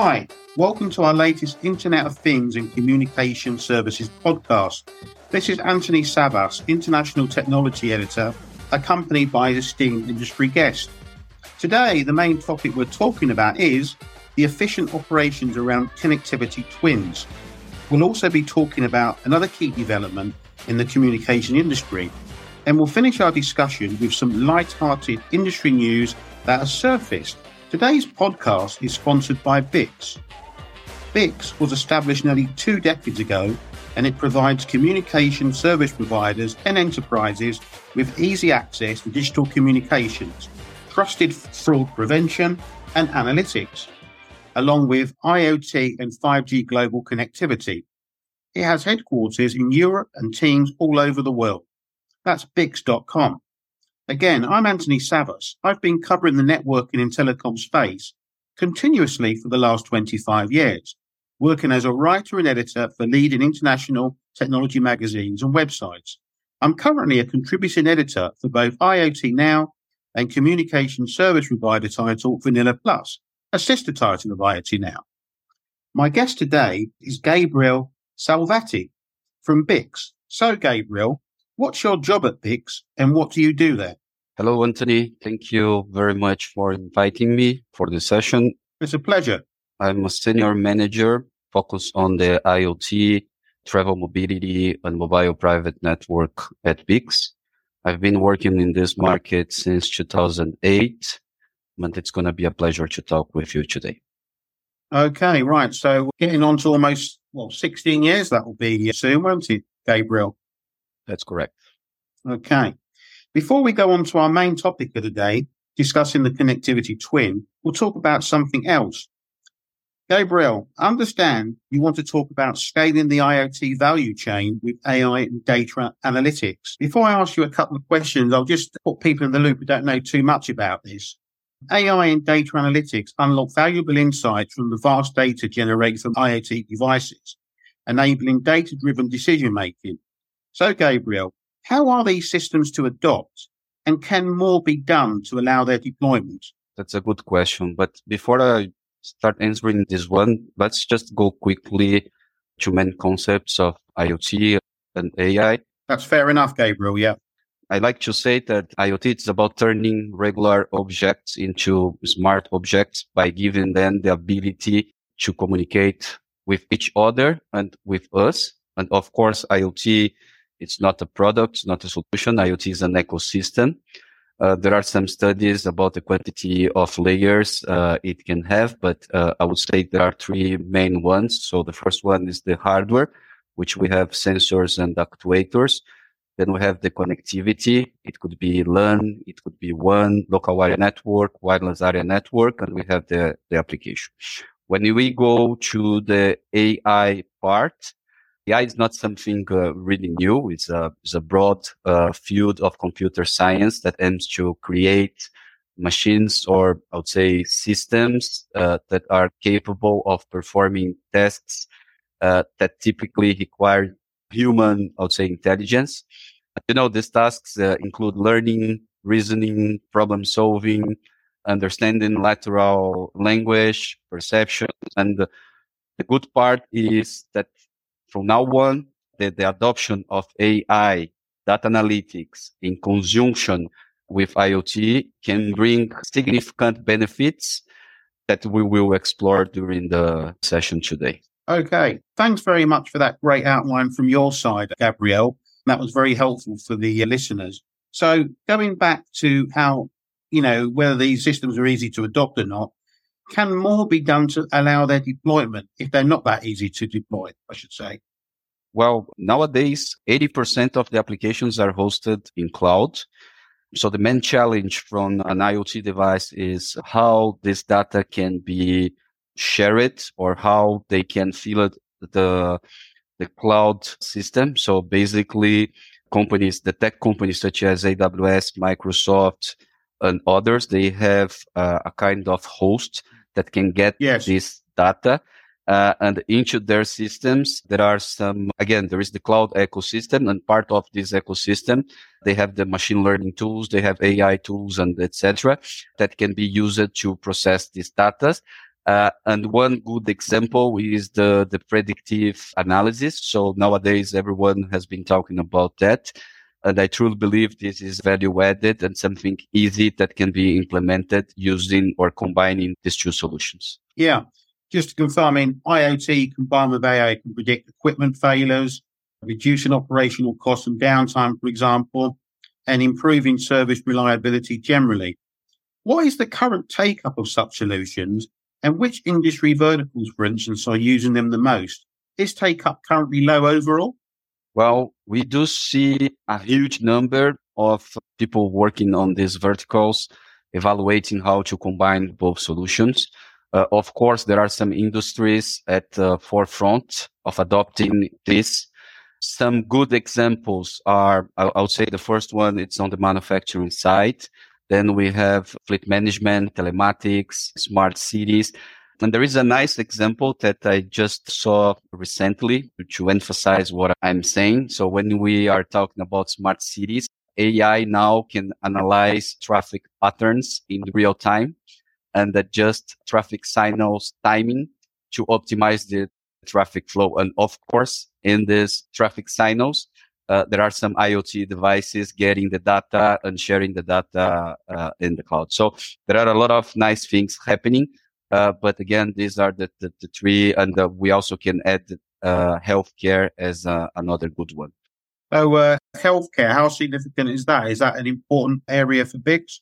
Hi, welcome to our latest Internet of Things and Communication Services podcast. This is Antony Savvas, International Technology Editor, accompanied by his esteemed industry guest. Today, the main topic we're talking about is the efficient operations around connectivity twins. We'll also be talking about another key development in the communication industry. And we'll finish our discussion with some light-hearted industry news that has surfaced Today's podcast is sponsored by BICS. BICS was established nearly two decades ago and it provides communication service providers and enterprises with easy access to digital communications, trusted fraud prevention, and analytics, along with IoT and 5G global connectivity. It has headquarters in Europe and teams all over the world. That's BICS.com. Again, I'm Antony Savvas. I've been covering the networking and telecom space continuously for the last 25 years, working as a writer and editor for leading international technology magazines and websites. I'm currently a contributing editor for both IoT Now and communication service provider title Vanilla Plus, a sister title of IoT Now. My guest today is Gabriel Salvate from BICS. So, Gabriel, What's your job at BICS and what do you do there? Hello, Antony. Thank you very much for inviting me for the session. It's a pleasure. I'm a senior manager focused on the IoT, travel mobility and mobile private network at BICS. I've been working in this market since 2008 and it's going to be a pleasure to talk with you today. Okay, right. So getting on to almost, well, 16 years that will be soon, won't it, Gabriel? That's correct. Okay. Before we go on to our main topic of the day, discussing the connectivity twin, we'll talk about something else. Gabriel, understand you want to talk about scaling the IoT value chain with AI and data analytics. Before I ask you a couple of questions, I'll just put people in the loop who don't know too much about this. AI and data analytics unlock valuable insights from the vast data generated from IoT devices, enabling data driven decision making so, Gabriel, how are these systems to adopt and can more be done to allow their deployment? That's a good question. But before I start answering this one, let's just go quickly to main concepts of IoT and AI. That's fair enough, Gabriel. Yeah. I like to say that IoT is about turning regular objects into smart objects by giving them the ability to communicate with each other and with us. And of course, IoT it's not a product, not a solution. IoT is an ecosystem. Uh, there are some studies about the quantity of layers uh, it can have, but uh, I would say there are three main ones. So the first one is the hardware, which we have sensors and actuators. Then we have the connectivity. It could be LAN, it could be WAN local area network, wireless area network, and we have the, the application. When we go to the AI part, AI is not something uh, really new. It's a, it's a broad uh, field of computer science that aims to create machines or I would say systems uh, that are capable of performing tests uh, that typically require human, I would say, intelligence. You know, these tasks uh, include learning, reasoning, problem solving, understanding natural language, perception, and the good part is that from now on, the, the adoption of AI, data analytics in conjunction with IoT can bring significant benefits that we will explore during the session today. Okay. Thanks very much for that great outline from your side, Gabriel. That was very helpful for the listeners. So going back to how, you know, whether these systems are easy to adopt or not, can more be done to allow their deployment if they're not that easy to deploy, I should say? Well, nowadays, 80% of the applications are hosted in cloud. So the main challenge from an IoT device is how this data can be shared or how they can fill it, the, the cloud system. So basically companies, the tech companies such as AWS, Microsoft, and others, they have uh, a kind of host that can get yes. this data. Uh, and into their systems, there are some, again, there is the cloud ecosystem and part of this ecosystem, they have the machine learning tools, they have AI tools and etc. that can be used to process these data. Uh, and one good example is the, the predictive analysis. So nowadays everyone has been talking about that. And I truly believe this is value added and something easy that can be implemented using or combining these two solutions. Yeah. Just to confirm, I mean, IoT combined with AI can predict equipment failures, reducing operational costs and downtime, for example, and improving service reliability generally. What is the current take up of such solutions and which industry verticals, for instance, are using them the most? Is take up currently low overall? Well, we do see a huge number of people working on these verticals, evaluating how to combine both solutions. Uh, of course, there are some industries at the forefront of adopting this. Some good examples are, I, I would say the first one, it's on the manufacturing side. Then we have fleet management, telematics, smart cities. And there is a nice example that I just saw recently to emphasize what I'm saying. So when we are talking about smart cities, AI now can analyze traffic patterns in real time and adjust traffic signals timing to optimize the traffic flow. And of course, in these traffic signals, uh, there are some IoT devices getting the data and sharing the data uh, in the cloud. So there are a lot of nice things happening. Uh, but again, these are the, the, the three, and uh, we also can add uh, healthcare as uh, another good one. So, healthcare, how significant is that? Is that an important area for BICS?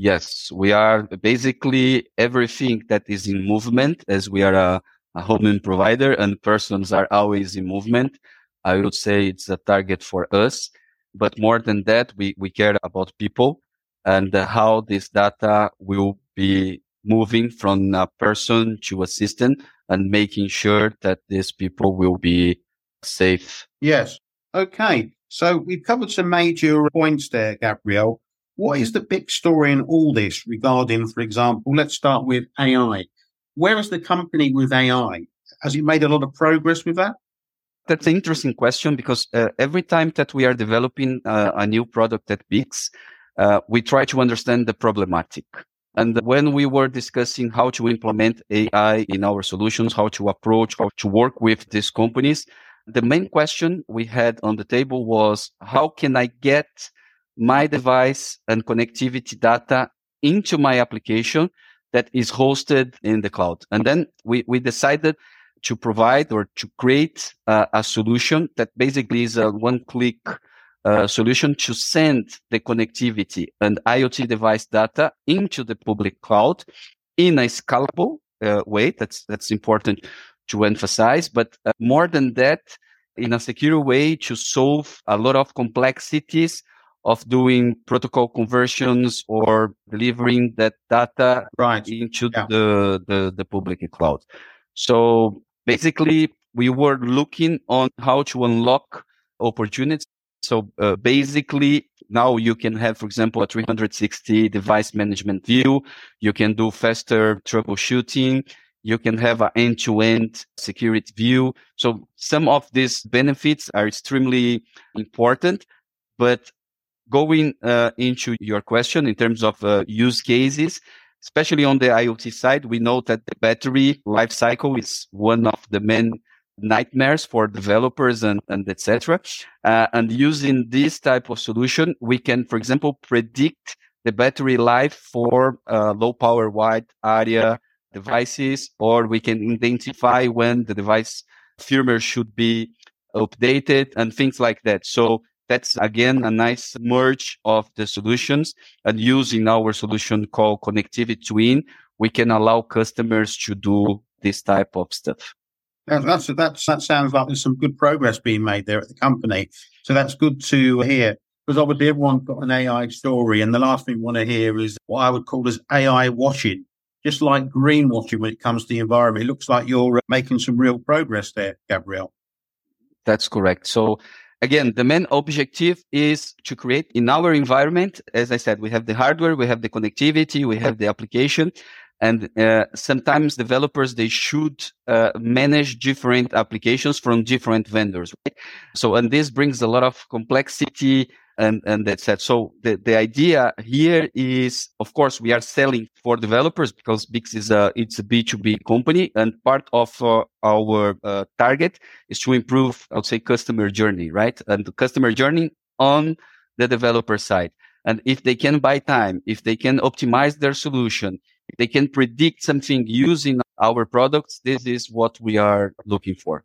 Yes, we are basically everything that is in movement, as we are a, a home provider, and persons are always in movement. I would say it's a target for us. But more than that, we, we care about people and how this data will be moving from a person to assistant and making sure that these people will be safe. Yes. Okay. So we've covered some major points there, Gabriel. What is the big story in all this regarding, for example, let's start with AI. Where is the company with AI? Has it made a lot of progress with that? that's an interesting question because uh, every time that we are developing uh, a new product at BICS, uh, we try to understand the problematic. And when we were discussing how to implement AI in our solutions, how to approach, how to work with these companies, the main question we had on the table was how can I get my device and connectivity data into my application that is hosted in the cloud? And then we, we decided to provide or to create uh, a solution that basically is a one click uh, solution to send the connectivity and IoT device data into the public cloud in a scalable uh, way. That's, that's important to emphasize. But uh, more than that, in a secure way to solve a lot of complexities of doing protocol conversions or delivering that data right. into yeah. the, the, the public cloud. So basically we were looking on how to unlock opportunities. So uh, basically now you can have, for example, a 360 device management view. You can do faster troubleshooting. You can have an end to end security view. So some of these benefits are extremely important, but going uh, into your question in terms of uh, use cases, especially on the IoT side, we know that the battery life cycle is one of the main nightmares for developers and, and etc. Uh, and using this type of solution, we can, for example, predict the battery life for uh, low power wide area devices, or we can identify when the device firmware should be updated and things like that. So that's again a nice merge of the solutions and using our solution called Connectivity Twin, we can allow customers to do this type of stuff. That's, that's, that sounds like there's some good progress being made there at the company. So that's good to hear because obviously everyone's got an AI story. And the last thing we want to hear is what I would call as AI washing, just like greenwashing when it comes to the environment. It looks like you're uh, making some real progress there, Gabriel. That's correct. So again, the main objective is to create in our environment. As I said, we have the hardware, we have the connectivity, we have the application. And uh, sometimes developers they should uh, manage different applications from different vendors. Right? So, and this brings a lot of complexity and, and that's it. So the, the idea here is, of course, we are selling for developers because BICS is a, it's a B2B company and part of uh, our uh, target is to improve, I would say, customer journey, right? And the customer journey on the developer side. And if they can buy time, if they can optimize their solution, if they can predict something using our products, this is what we are looking for.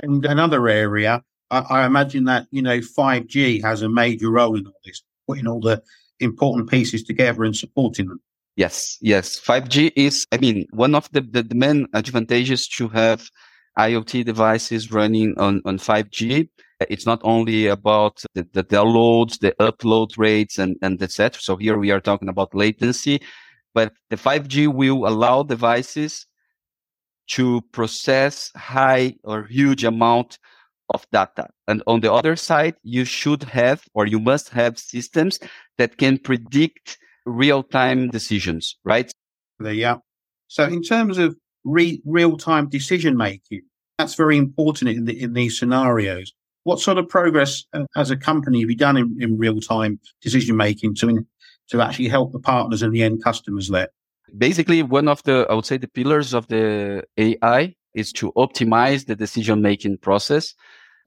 And another area I, imagine that, you know, 5G has a major role in all this, putting all the important pieces together and supporting them. Yes, yes. 5G is, I mean, one of the, the, the, main advantages to have IoT devices running on, on 5G. It's not only about the, the downloads, the upload rates and, and etc. So here we are talking about latency, but the 5G will allow devices to process high or huge amount of data. And on the other side, you should have or you must have systems that can predict real time decisions, right? Yeah. So in terms of re- real time decision making, that's very important in, the, in these scenarios. What sort of progress uh, as a company have you done in, in real time decision making to, in, to actually help the partners and the end customers there? Basically, one of the, I would say, the pillars of the AI is to optimize the decision making process.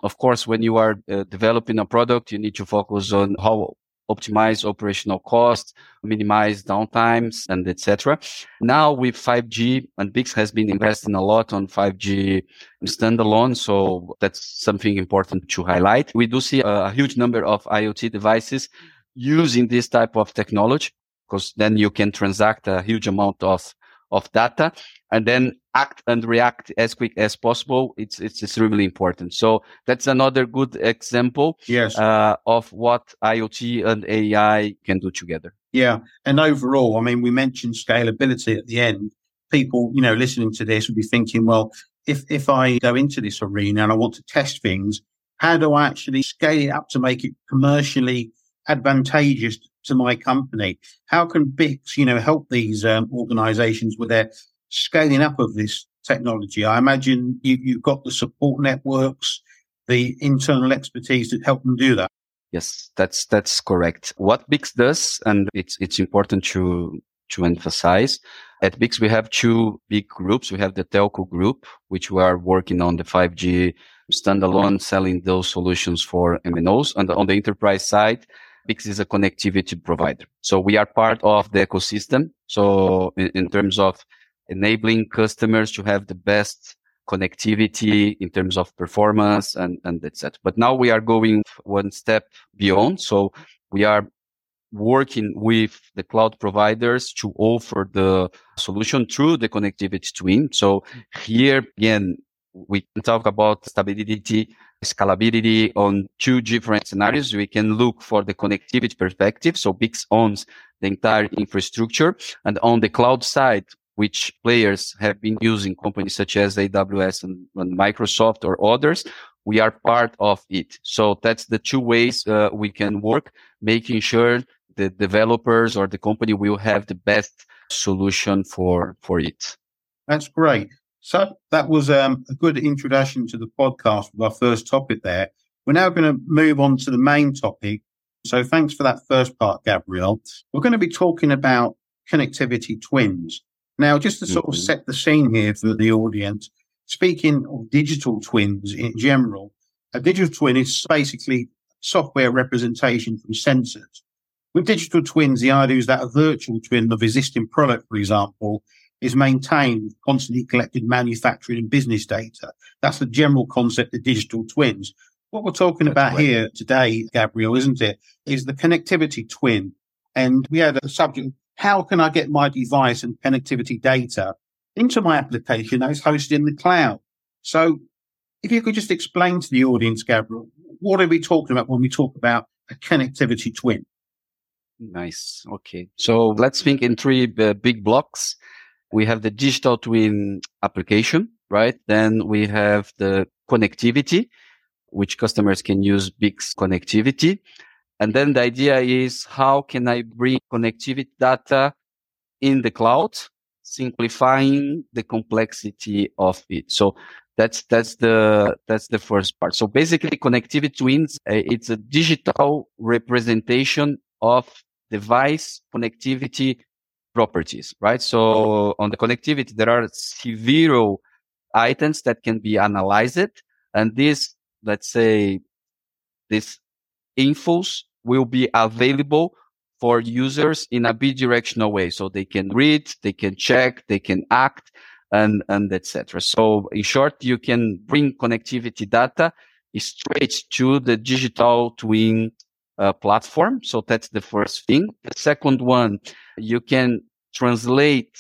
Of course, when you are uh, developing a product, you need to focus on how optimize operational costs, minimize downtimes, and etc. Now with 5G, and BICS has been investing a lot on 5G standalone, so that's something important to highlight. We do see a, a huge number of IoT devices using this type of technology because then you can transact a huge amount of of data and then act and react as quick as possible. It's, it's extremely important. So that's another good example yes. Uh, of what IoT and AI can do together. Yeah. And overall, I mean, we mentioned scalability at the end. People, you know, listening to this would be thinking, well, if, if I go into this arena and I want to test things, how do I actually scale it up to make it commercially advantageous to my company? How can BICS, you know, help these um, organizations with their scaling up of this technology? I imagine you, you've got the support networks, the internal expertise that help them do that. Yes, that's that's correct. What BICS does, and it's it's important to to emphasize. At BICS, we have two big groups. We have the telco group, which we are working on the 5G standalone, selling those solutions for MNOs. And on the enterprise side, BICS is a connectivity provider. So we are part of the ecosystem. So in, in terms of enabling customers to have the best connectivity in terms of performance and, and etc. But now we are going one step beyond. So we are working with the cloud providers to offer the solution through the connectivity twin. So here again, we can talk about stability scalability on two different scenarios. We can look for the connectivity perspective. So BICS owns the entire infrastructure. And on the cloud side, which players have been using companies such as AWS and, and Microsoft or others, we are part of it. So that's the two ways uh, we can work, making sure the developers or the company will have the best solution for, for it. That's great. So that was um, a good introduction to the podcast with our first topic there. We're now going to move on to the main topic. So thanks for that first part, Gabriel. We're going to be talking about connectivity twins. Now, just to sort mm-hmm. of set the scene here for the audience, speaking of digital twins in general, a digital twin is basically software representation from sensors. With digital twins, the idea is that a virtual twin of existing product, for example, is maintained constantly collected manufacturing and business data. That's the general concept of digital twins. What we're talking about here today, Gabriel, isn't it, is the connectivity twin. And we had a subject, how can I get my device and connectivity data into my application that is hosted in the cloud? So if you could just explain to the audience, Gabriel, what are we talking about when we talk about a connectivity twin? Nice. Okay. So let's think in three uh, big blocks we have the digital twin application, right? Then we have the connectivity, which customers can use BICS connectivity. And then the idea is how can I bring connectivity data in the cloud, simplifying the complexity of it. So That's that's the that's the first part. So basically, connectivity twins uh, it's a digital representation of device connectivity properties, right? So on the connectivity, there are several items that can be analyzed, and this, let's say, these infos will be available for users in a bidirectional way. So they can read, they can check, they can act, and, and etc. So in short, you can bring connectivity data straight to the digital twin uh, platform. So that's the first thing. The second one, you can translate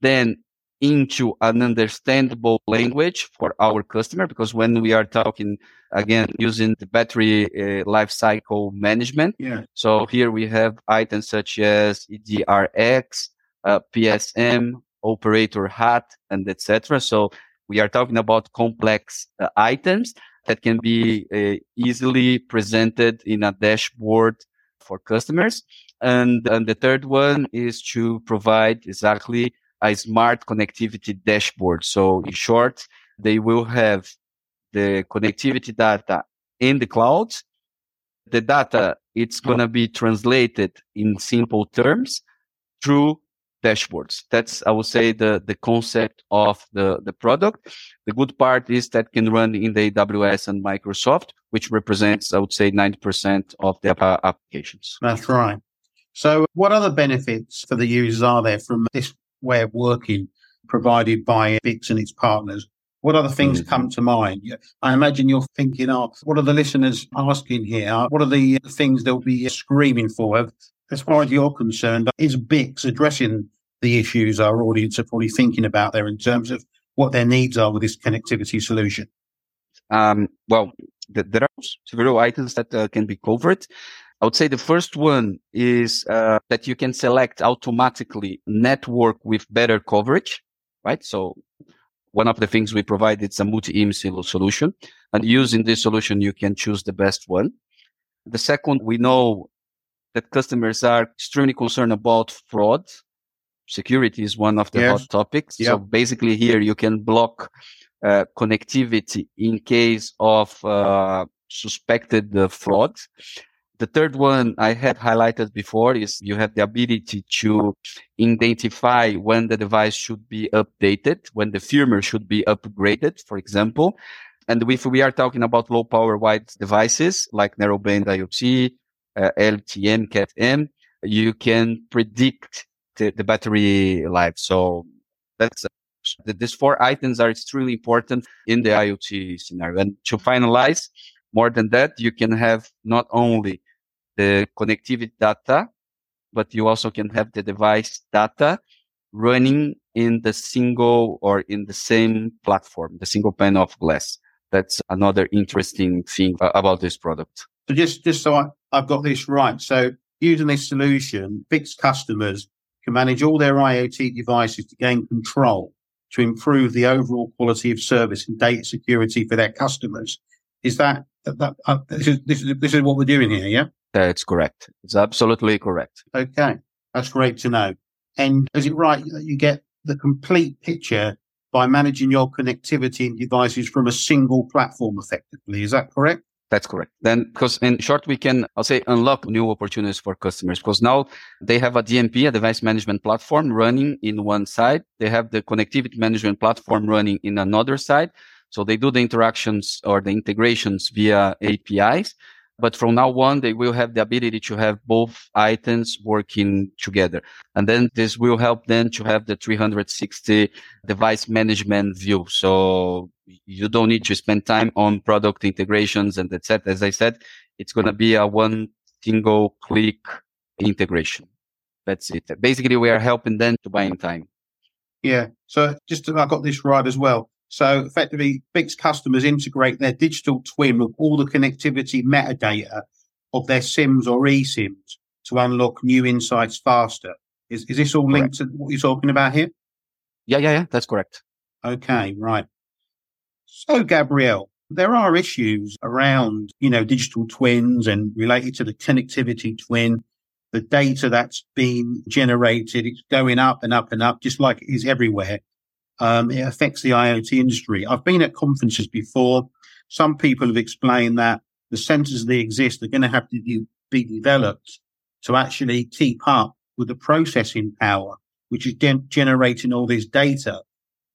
then into an understandable language for our customer because when we are talking again using the battery uh, life cycle management yeah. so here we have items such as edrx uh, psm operator hat and etc so we are talking about complex uh, items that can be uh, easily presented in a dashboard for customers and, and the third one is to provide exactly a smart connectivity dashboard. So in short, they will have the connectivity data in the cloud. The data, it's going to be translated in simple terms through dashboards. That's, I would say, the, the concept of the, the product. The good part is that can run in the AWS and Microsoft, which represents, I would say, 90% of the applications. That's right. So what other benefits for the users are there from this way of working provided by BICS and its partners. What other things mm-hmm. come to mind? I imagine you're thinking, oh, what are the listeners asking here? What are the things they'll be screaming for? As far as you're concerned, is BICS addressing the issues our audience are probably thinking about there in terms of what their needs are with this connectivity solution? Um, well, there are several items that uh, can be covered. I would say the first one is uh, that you can select automatically network with better coverage, right? So one of the things we provide is a multi-IMSI solution, and using this solution, you can choose the best one. The second, we know that customers are extremely concerned about fraud. Security is one of the yes. hot topics. Yep. So basically, here you can block uh, connectivity in case of uh, suspected uh, fraud. The third one I had highlighted before is you have the ability to identify when the device should be updated, when the firmware should be upgraded, for example. And if we are talking about low power wide devices like narrowband IoT, uh, LTE-M, CAT-M, you can predict the, the battery life. So that's uh, these four items are extremely important in the IoT scenario. And to finalize, more than that, you can have not only the connectivity data, but you also can have the device data running in the single or in the same platform, the single pane of glass. That's another interesting thing about this product. So just, just so I've got this right. So using this solution, BICS customers can manage all their IoT devices to gain control to improve the overall quality of service and data security for their customers. Is that, that, that uh, this, is, this, is, this is what we're doing here? Yeah. That's correct. It's absolutely correct. Okay. That's great to know. And is it right that you get the complete picture by managing your connectivity and devices from a single platform effectively? Is that correct? That's correct. Then, because in short, we can, I'll say, unlock new opportunities for customers because now they have a DMP, a device management platform running in one side. They have the connectivity management platform running in another side. So they do the interactions or the integrations via APIs. But from now on, they will have the ability to have both items working together. And then this will help them to have the 360 device management view. So you don't need to spend time on product integrations and etc. As I said, it's going to be a one single click integration. That's it. Basically, we are helping them to buy in time. Yeah. So just I got this right as well. So effectively, BICS customers integrate their digital twin with all the connectivity metadata of their SIMs or eSIMs to unlock new insights faster. Is, is this all linked to what you're talking about here? Yeah, yeah, yeah. That's correct. Okay, right. So, Gabriel, there are issues around, you know, digital twins and related to the connectivity twin. The data that's being generated, it's going up and up and up, just like it is everywhere. Um, it affects the IoT industry. I've been at conferences before. Some people have explained that the sensors that exist are going to have to be developed to actually keep up with the processing power, which is generating all this data.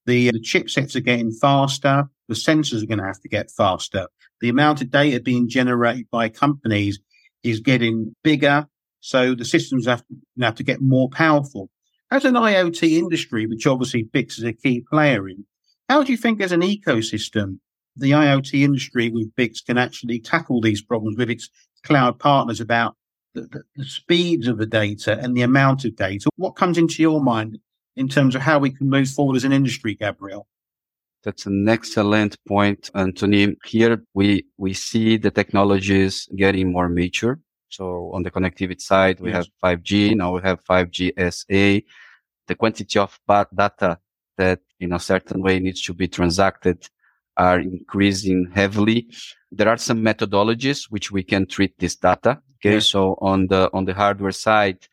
The, the chipsets are getting faster. The sensors are going to have to get faster. The amount of data being generated by companies is getting bigger. So the systems have have to get more powerful. As an IoT industry, which obviously BICS is a key player in, how do you think as an ecosystem, the IoT industry with BICS can actually tackle these problems with its cloud partners about the, the, the speeds of the data and the amount of data? What comes into your mind in terms of how we can move forward as an industry, Gabriel? That's an excellent point, Antony. Here we, we see the technologies getting more mature. So on the connectivity side, we yes. have 5G. Now we have 5G SA. The quantity of bad data that in a certain way needs to be transacted are increasing heavily. There are some methodologies which we can treat this data. Okay. Yes. So on the, on the hardware side,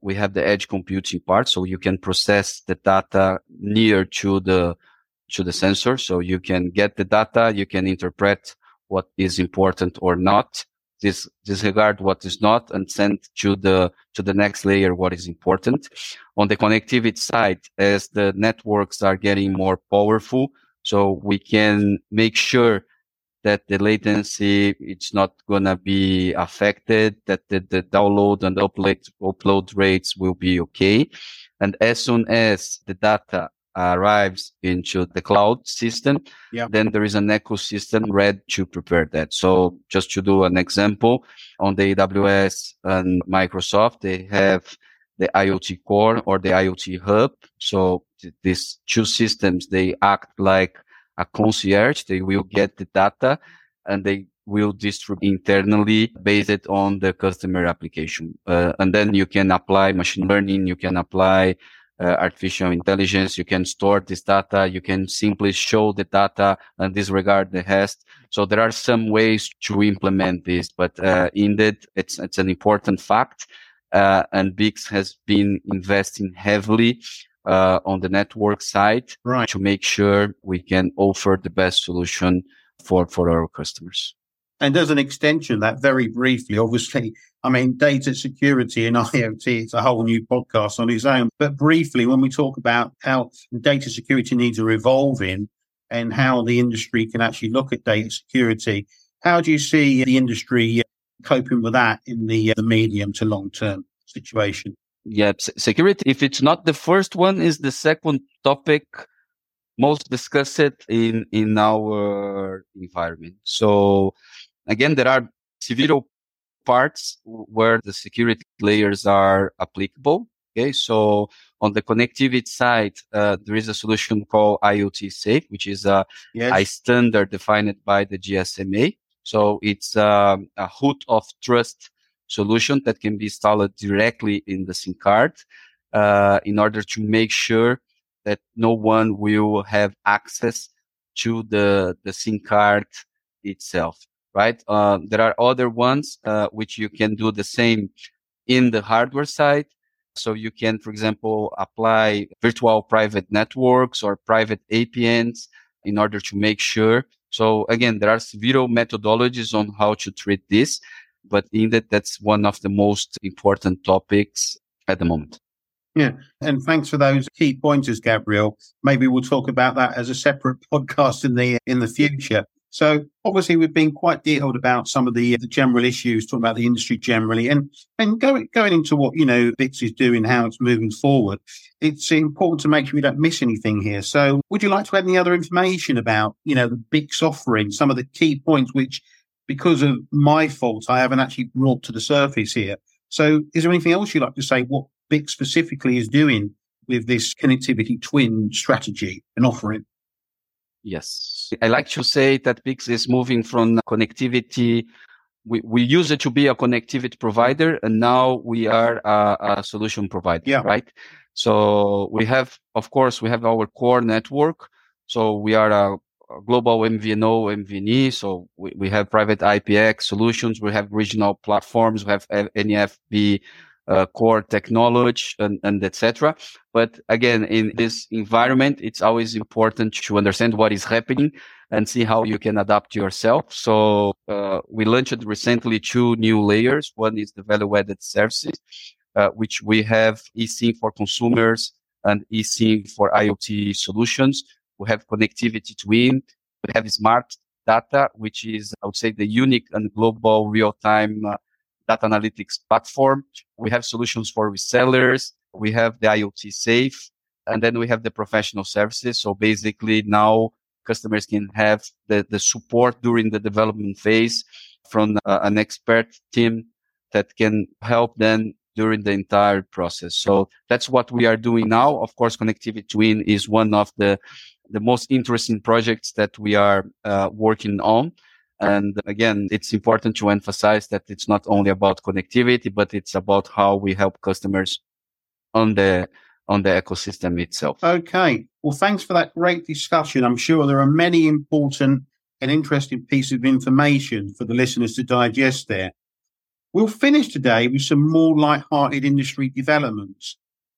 we have the edge computing part. So you can process the data near to the, to the sensor. So you can get the data. You can interpret what is important or not this disregard what is not and send to the to the next layer what is important. On the connectivity side as the networks are getting more powerful so we can make sure that the latency it's not gonna be affected that the, the download and upload upload rates will be okay. And as soon as the data arrives into the cloud system, yeah. then there is an ecosystem ready to prepare that. So just to do an example on the AWS and Microsoft, they have the IoT core or the IoT hub. So th- these two systems, they act like a concierge. They will get the data and they will distribute internally based on the customer application. Uh, and then you can apply machine learning. You can apply artificial intelligence. You can store this data. You can simply show the data and disregard the rest. So there are some ways to implement this, but uh, indeed, it's it's an important fact. Uh, and BICS has been investing heavily uh, on the network side right. to make sure we can offer the best solution for for our customers. And as an extension that, very briefly, obviously, I mean, data security and IoT, it's a whole new podcast on its own. But briefly, when we talk about how data security needs are evolving and how the industry can actually look at data security, how do you see the industry uh, coping with that in the, uh, the medium to long term situation? Yeah, security, if it's not the first one, is the second topic most discussed in, in our environment. So Again, there are several parts where the security layers are applicable. Okay. So on the connectivity side, uh, there is a solution called IoT Safe, which is a, yes. a standard defined by the GSMA. So it's um, a root of trust solution that can be installed directly in the SIM card uh, in order to make sure that no one will have access to the, the SIM card itself right? Uh, there are other ones uh, which you can do the same in the hardware side. So you can, for example, apply virtual private networks or private APNs in order to make sure. So again, there are several methodologies on how to treat this, but in that, that's one of the most important topics at the moment. Yeah. And thanks for those key pointers, Gabriel. Maybe we'll talk about that as a separate podcast in the in the future. So obviously we've been quite detailed about some of the, uh, the general issues, talking about the industry generally and, and going, going into what, you know, BICS is doing, how it's moving forward. It's important to make sure we don't miss anything here. So would you like to add any other information about, you know, the BICS offering, some of the key points which, because of my fault, I haven't actually brought to the surface here. So is there anything else you'd like to say what BICS specifically is doing with this connectivity twin strategy and offering? Yes. I like to say that BICS is moving from connectivity. We, we used it to be a connectivity provider and now we are a, a solution provider, yeah. right? So we have, of course, we have our core network. So we are a, a global MVNO, MVNE. So we, we have private IPX solutions. We have regional platforms. We have NFV uh, core technology and, and etc. But again, in this environment, it's always important to understand what is happening and see how you can adapt yourself. So uh, we launched recently two new layers. One is the value-added services, uh, which we have eSIM for consumers and eSIM for IoT solutions. We have connectivity twin. We have smart data, which is, I would say, the unique and global real-time uh, data analytics platform. We have solutions for resellers. We have the IoT safe. And then we have the professional services. So basically now customers can have the, the support during the development phase from uh, an expert team that can help them during the entire process. So that's what we are doing now. Of course, Connectivity Twin is one of the, the most interesting projects that we are uh, working on. And again, it's important to emphasize that it's not only about connectivity, but it's about how we help customers on the on the ecosystem itself. Okay. Well, thanks for that great discussion. I'm sure there are many important and interesting pieces of information for the listeners to digest there. We'll finish today with some more light-hearted industry developments.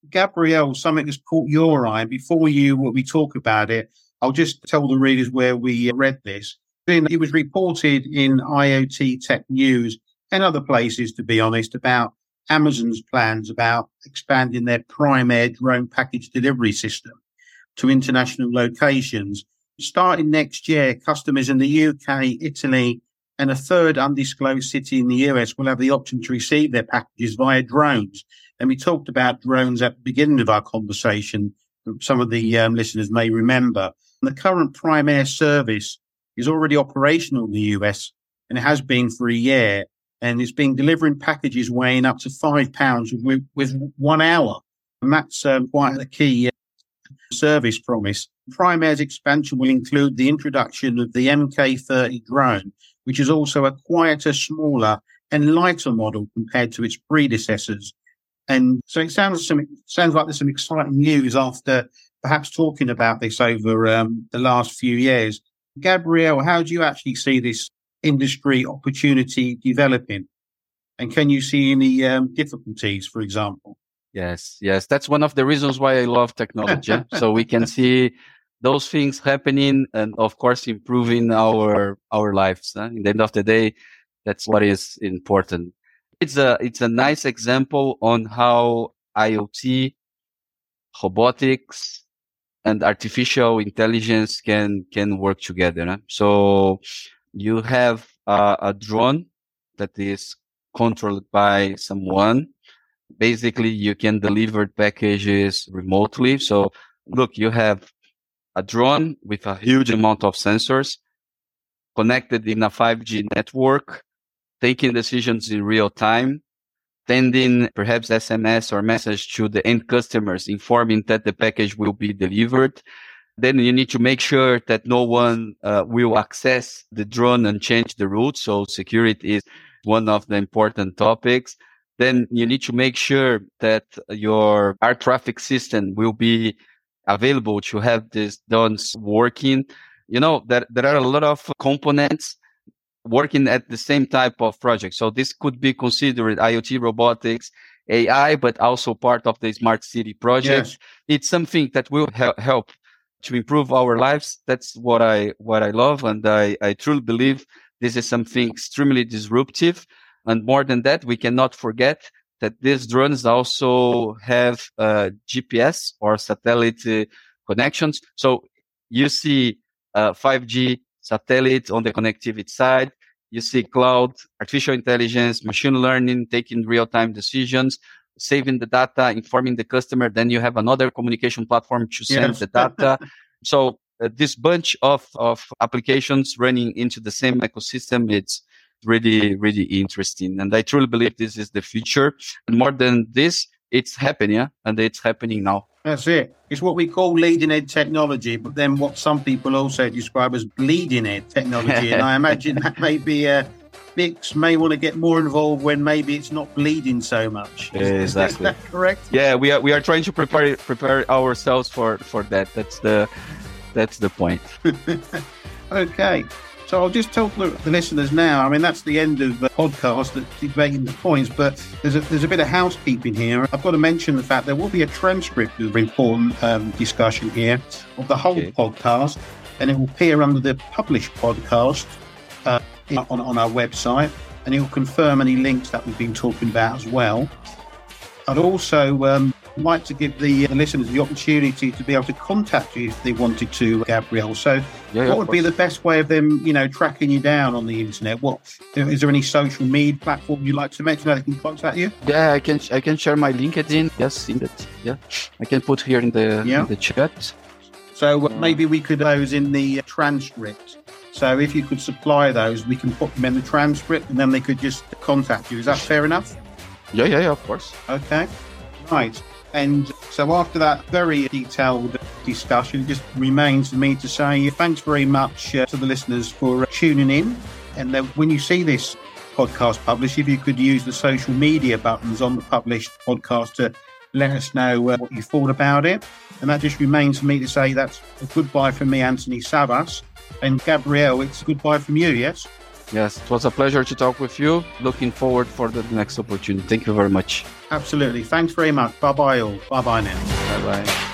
Gabriel, something that's caught your eye. Before you, what we talk about it, I'll just tell the readers where we read this. It was reported in IoT Tech News and other places, to be honest, about Amazon's plans about expanding their Prime Air drone package delivery system to international locations. Starting next year, customers in the UK, Italy, and a third undisclosed city in the US will have the option to receive their packages via drones. And we talked about drones at the beginning of our conversation. Some of the um, listeners may remember. And the current Prime Air service is already operational in the US and it has been for a year and it's been delivering packages weighing up to five pounds with, with one hour. And that's um, quite a key uh, service promise. Prime Air's expansion will include the introduction of the MK30 drone, which is also a quieter, smaller, and lighter model compared to its predecessors. And so it sounds some, sounds like there's some exciting news after perhaps talking about this over um, the last few years. Gabriel, how do you actually see this industry opportunity developing? And can you see any um, difficulties, for example? Yes, yes. That's one of the reasons why I love technology. so we can see those things happening and of course improving our, our lives. Huh? In the end of the day, that's what is important. It's a, it's a nice example on how IoT, robotics, and artificial intelligence can, can work together. So you have uh, a drone that is controlled by someone. Basically, you can deliver packages remotely. So look, you have a drone with a huge amount of sensors connected in a 5G network, taking decisions in real time, sending perhaps SMS or message to the end customers, informing that the package will be delivered then you need to make sure that no one uh, will access the drone and change the route. So security is one of the important topics. Then you need to make sure that your air traffic system will be available to have these drones working. You know, that there are a lot of components working at the same type of project. So this could be considered IoT robotics, AI, but also part of the smart city project. Yes. It's something that will help to improve our lives. That's what I, what I love. And I, I truly believe this is something extremely disruptive. And more than that, we cannot forget that these drones also have uh, GPS or satellite uh, connections. So you see uh, 5G satellite on the connectivity side. You see cloud, artificial intelligence, machine learning, taking real time decisions saving the data, informing the customer. Then you have another communication platform to send yes. the data. so uh, this bunch of, of applications running into the same ecosystem, it's really, really interesting. And I truly believe this is the future. And more than this, it's happening, yeah? and it's happening now. That's it. It's what we call leading edge technology, but then what some people also describe as bleeding edge technology. and I imagine that may be uh, a, BICS may want to get more involved when maybe it's not bleeding so much. Is, exactly. Is that correct? Yeah, we are we are trying to prepare prepare ourselves for for that. That's the that's the point. okay. So I'll just tell the, the listeners now. I mean, that's the end of the podcast, the debating the points. But there's a there's a bit of housekeeping here. I've got to mention the fact there will be a transcript of important um, discussion here of the whole okay. podcast, and it will appear under the published podcast uh, on on our website, and it will confirm any links that we've been talking about as well. I'd also um, like to give the, the, listeners the opportunity to be able to contact you if they wanted to, Gabriel. So, yeah, what would be the best way of them, you know, tracking you down on the internet? What is there any social media platform you'd like to mention that they can contact you? Yeah, I can I can share my LinkedIn. Yes, in that. Yeah, I can put here in the yeah. in the chat. So uh, maybe we could those in the transcript. So if you could supply those, we can put them in the transcript, and then they could just contact you. Is that fair enough? Yeah, yeah, yeah, of course. Okay. Right. And so after that very detailed discussion, it just remains for me to say thanks very much uh, to the listeners for uh, tuning in. And then when you see this podcast published, if you could use the social media buttons on the published podcast to let us know uh, what you thought about it. And that just remains for me to say that's a goodbye from me, Antony Savvas. And Gabriel, it's a goodbye from you, yes? Yes, it was a pleasure to talk with you. Looking forward for the next opportunity. Thank you very much. Absolutely. Thanks very much. Bye bye all. Bye bye now. Bye bye.